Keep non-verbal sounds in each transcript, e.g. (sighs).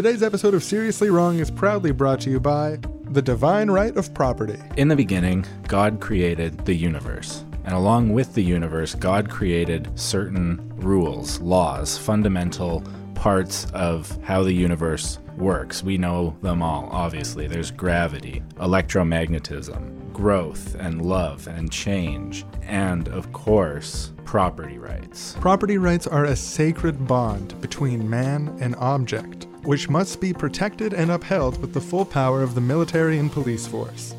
Today's episode of Seriously Wrong is proudly brought to you by the divine right of property. In the beginning, God created the universe. And along with the universe, God created certain rules, laws, fundamental parts of how the universe works. We know them all, obviously. There's gravity, electromagnetism, growth and love and change, and of course, property rights. Property rights are a sacred bond between man and object, which must be protected and upheld with the full power of the military and police force.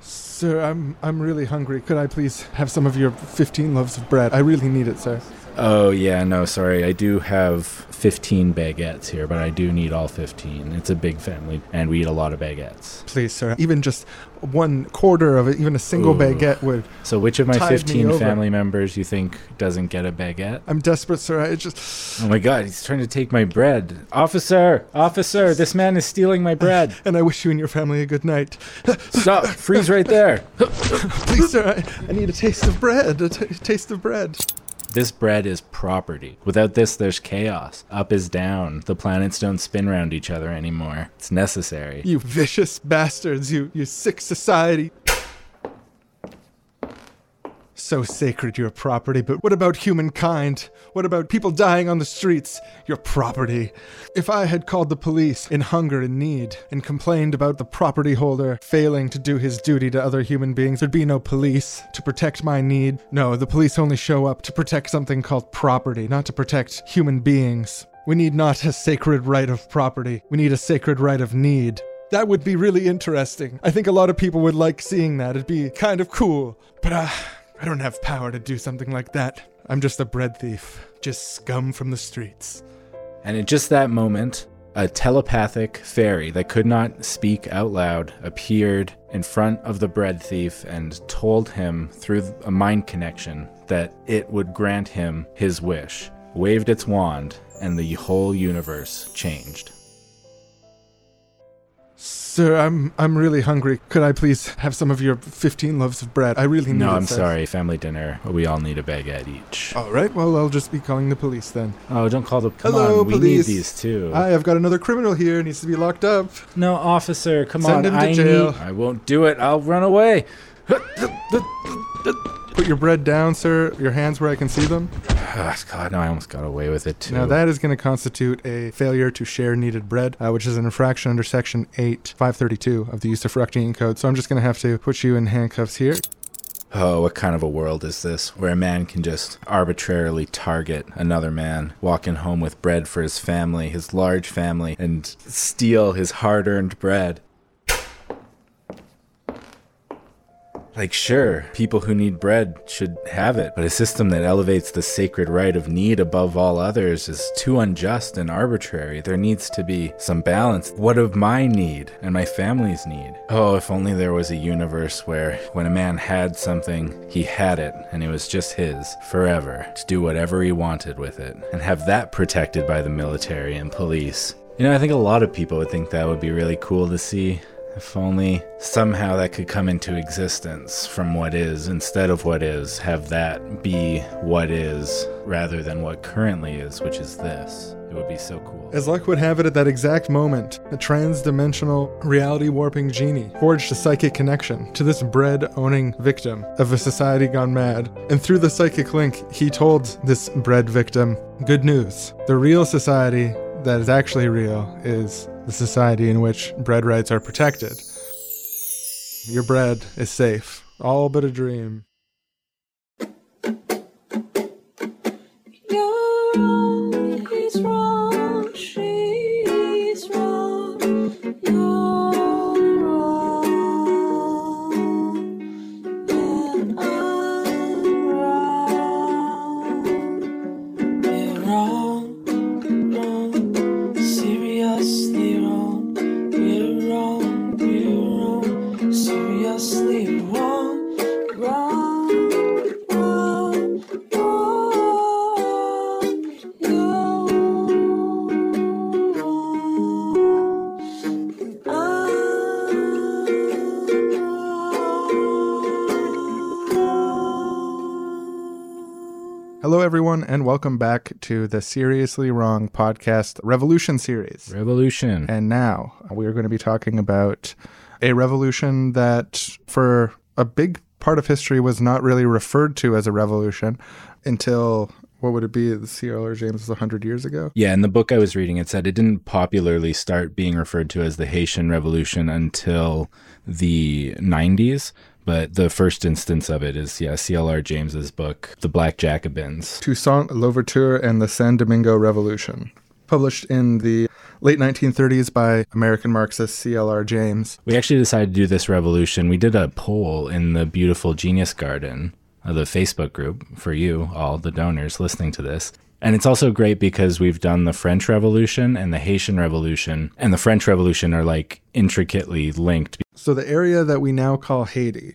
Sir, I'm I'm really hungry. Could I please have some of your 15 loaves of bread? I really need it, sir. Oh, yeah, no, sorry. I do have 15 baguettes here, but I do need all 15. It's a big family, and we eat a lot of baguettes. Please, sir. Even just one quarter of it, even a single Ooh. baguette would. So, which of my 15 family members you think doesn't get a baguette? I'm desperate, sir. I just. Oh my god, he's trying to take my bread. Officer! Officer! This man is stealing my bread. (laughs) And I wish you and your family a good night. (laughs) Stop! Freeze right there! (laughs) Please, sir. I, I need a taste of bread. A t- taste of bread. This bread is property. Without this, there's chaos. Up is down. The planets don't spin around each other anymore. It's necessary. You vicious bastards. You, you sick society. So sacred, your property, but what about humankind? What about people dying on the streets? Your property. If I had called the police in hunger and need and complained about the property holder failing to do his duty to other human beings, there'd be no police to protect my need. No, the police only show up to protect something called property, not to protect human beings. We need not a sacred right of property, we need a sacred right of need. That would be really interesting. I think a lot of people would like seeing that. It'd be kind of cool. But uh, I don't have power to do something like that. I'm just a bread thief, just scum from the streets. And at just that moment, a telepathic fairy that could not speak out loud appeared in front of the bread thief and told him through a mind connection that it would grant him his wish, waved its wand, and the whole universe changed. Sir, I'm I'm really hungry. Could I please have some of your 15 loaves of bread? I really need No, it. I'm sir. sorry, family dinner. We all need a baguette each. All right, well, I'll just be calling the police then. Oh, don't call the. Come Hello, on, we need police. these too. I've got another criminal here. Needs to be locked up. no, officer, come Send on. him to I jail. Need, I won't do it. I'll run away. (laughs) Put your bread down, sir. Your hands where I can see them. (sighs) Oh, God, no, I almost got away with it too. Now that is going to constitute a failure to share needed bread, uh, which is an infraction under Section 8, 532 of the Use of Fructine Code. So I'm just going to have to put you in handcuffs here. Oh, what kind of a world is this where a man can just arbitrarily target another man, walking home with bread for his family, his large family, and steal his hard earned bread? Like, sure, people who need bread should have it, but a system that elevates the sacred right of need above all others is too unjust and arbitrary. There needs to be some balance. What of my need and my family's need? Oh, if only there was a universe where when a man had something, he had it, and it was just his forever to do whatever he wanted with it, and have that protected by the military and police. You know, I think a lot of people would think that would be really cool to see. If only somehow that could come into existence from what is instead of what is, have that be what is rather than what currently is, which is this. It would be so cool. As luck would have it, at that exact moment, a trans-dimensional reality warping genie forged a psychic connection to this bread-owning victim of a society gone mad. And through the psychic link, he told this bread victim, good news. The real society that is actually real is the society in which bread rights are protected. Your bread is safe. All but a dream. Everyone, and welcome back to the Seriously Wrong podcast Revolution series. Revolution. And now we are going to be talking about a revolution that, for a big part of history, was not really referred to as a revolution until what would it be? The CLR James was 100 years ago? Yeah, in the book I was reading, it said it didn't popularly start being referred to as the Haitian Revolution until the 90s. But the first instance of it is, yeah, CLR James's book, The Black Jacobins. Toussaint Louverture and the San Domingo Revolution, published in the late 1930s by American Marxist C.L.R. James. We actually decided to do this revolution. We did a poll in the beautiful Genius Garden, uh, the Facebook group, for you, all the donors listening to this. And it's also great because we've done the French Revolution and the Haitian Revolution, and the French Revolution are like intricately linked. So, the area that we now call Haiti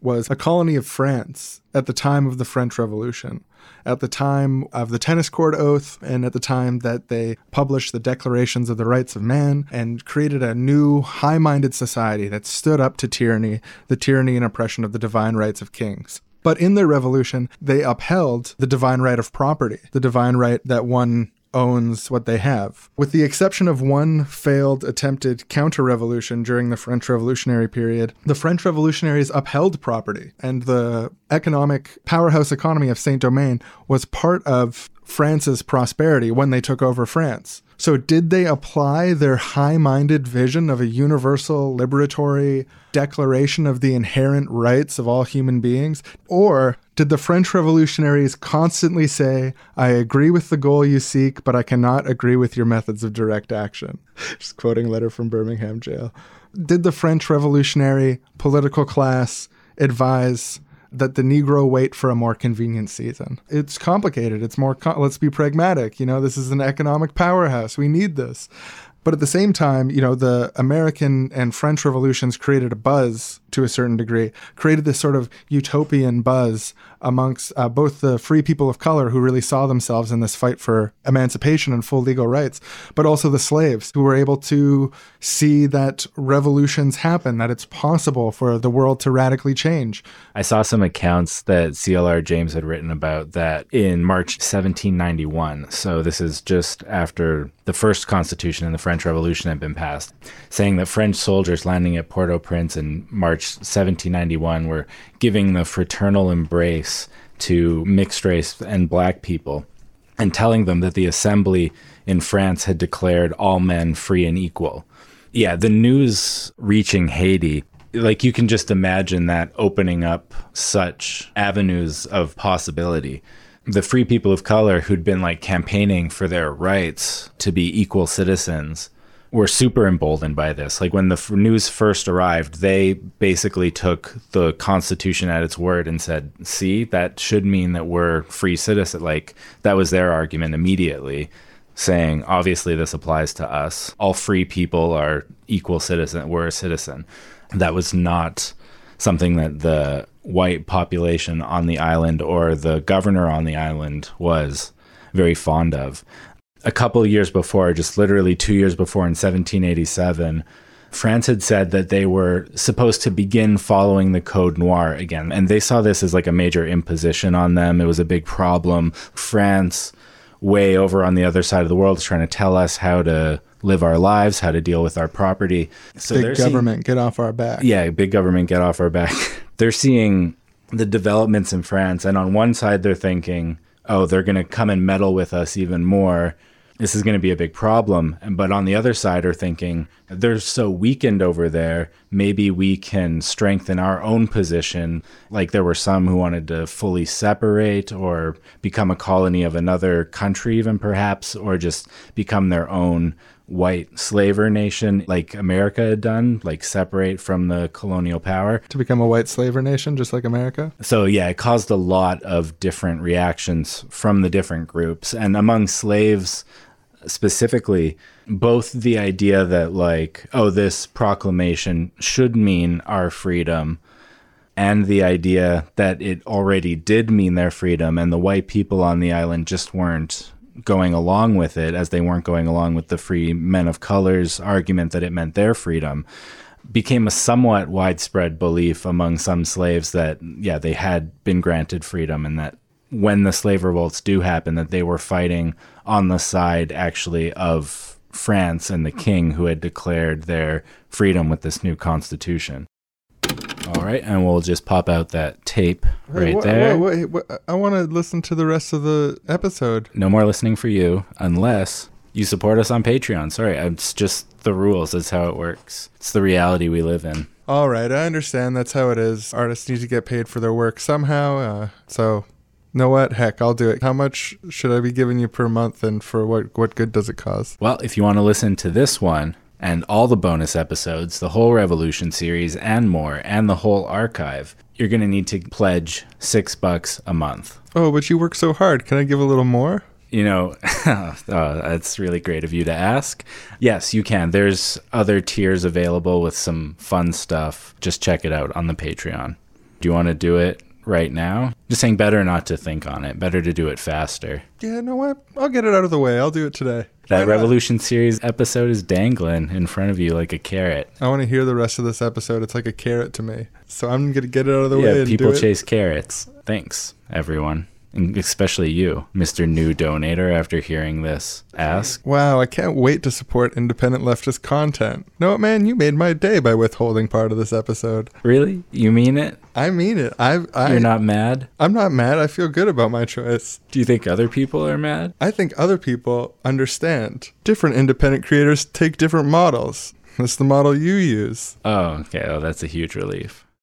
was a colony of France at the time of the French Revolution, at the time of the Tennis Court Oath, and at the time that they published the Declarations of the Rights of Man and created a new high minded society that stood up to tyranny, the tyranny and oppression of the divine rights of kings. But in their revolution, they upheld the divine right of property, the divine right that one owns what they have. With the exception of one failed attempted counter revolution during the French Revolutionary period, the French revolutionaries upheld property, and the economic powerhouse economy of Saint Domingue was part of France's prosperity when they took over France. So, did they apply their high minded vision of a universal liberatory declaration of the inherent rights of all human beings? Or did the French revolutionaries constantly say, I agree with the goal you seek, but I cannot agree with your methods of direct action? (laughs) Just quoting a letter from Birmingham jail. Did the French revolutionary political class advise that the Negro wait for a more convenient season. It's complicated. It's more, let's be pragmatic. You know, this is an economic powerhouse. We need this. But at the same time, you know, the American and French revolutions created a buzz to a certain degree, created this sort of utopian buzz amongst uh, both the free people of color who really saw themselves in this fight for emancipation and full legal rights, but also the slaves who were able to see that revolutions happen, that it's possible for the world to radically change. I saw some accounts that CLR James had written about that in March 1791. So this is just after the first constitution and the French Revolution had been passed, saying that French soldiers landing at Port au Prince in March 1791 were giving the fraternal embrace to mixed race and black people and telling them that the assembly in France had declared all men free and equal. Yeah, the news reaching Haiti, like you can just imagine that opening up such avenues of possibility. The free people of color who'd been like campaigning for their rights to be equal citizens were super emboldened by this. Like when the f- news first arrived, they basically took the Constitution at its word and said, "See, that should mean that we're free citizens." Like that was their argument immediately, saying, "Obviously, this applies to us. All free people are equal citizen. We're a citizen." That was not something that the white population on the island or the governor on the island was very fond of a couple years before, just literally two years before in 1787, France had said that they were supposed to begin following the Code Noir again. And they saw this as like a major imposition on them. It was a big problem. France, way over on the other side of the world, is trying to tell us how to live our lives, how to deal with our property. So big government, seeing, get off our back. Yeah, big government, get off our back. (laughs) they're seeing the developments in France. And on one side, they're thinking, oh, they're going to come and meddle with us even more this is going to be a big problem. But on the other side, are thinking they're so weakened over there, maybe we can strengthen our own position. Like there were some who wanted to fully separate or become a colony of another country, even perhaps, or just become their own white slaver nation like America had done, like separate from the colonial power. To become a white slaver nation, just like America? So, yeah, it caused a lot of different reactions from the different groups. And among slaves, specifically both the idea that like oh this proclamation should mean our freedom and the idea that it already did mean their freedom and the white people on the island just weren't going along with it as they weren't going along with the free men of color's argument that it meant their freedom became a somewhat widespread belief among some slaves that yeah they had been granted freedom and that when the slave revolts do happen, that they were fighting on the side actually of France and the king who had declared their freedom with this new constitution. All right, and we'll just pop out that tape right Wha- there. wha- wait, wha- I want to listen to the rest of the episode. No more listening for you unless you support us on Patreon. Sorry, it's just the rules. That's how it works. It's the reality we live in. All right, I understand. That's how it is. Artists need to get paid for their work somehow. Uh, so, know what? Heck, I'll do it. How much should I be giving you per month, and for what what good does it cause? Well, if you want to listen to this one and all the bonus episodes, the whole Revolution series and more, and the whole archive, you're going to need to pledge six bucks a month. Oh, but you work so hard. Can I give a little more? You know, oh, (laughs) that's really great of you to ask. Yes, you can. There's other tiers available with some fun stuff. Just check it out on the Patreon. Do you want to do it right now? Just saying, better not to think on it. Better to do it faster. Yeah, no what? I'll get it out of the way. I'll do it today. That Why not? Revolution series episode is dangling in front of you like a carrot. I want to hear the rest of this episode. It's like a carrot to me. So I'm gonna get it out of the way Yeah, people do it. chase carrots. Thanks, everyone. Especially you, Mr. New Donator, after hearing this ask. Wow, I can't wait to support independent leftist content. No, man, you made my day by withholding part of this episode. Really? You mean it? I mean it. I, I, You're not mad? I'm not mad. I feel good about my choice. Do you think other people are mad? I think other people understand. Different independent creators take different models. That's the model you use. Oh, okay. Oh, that's a huge relief.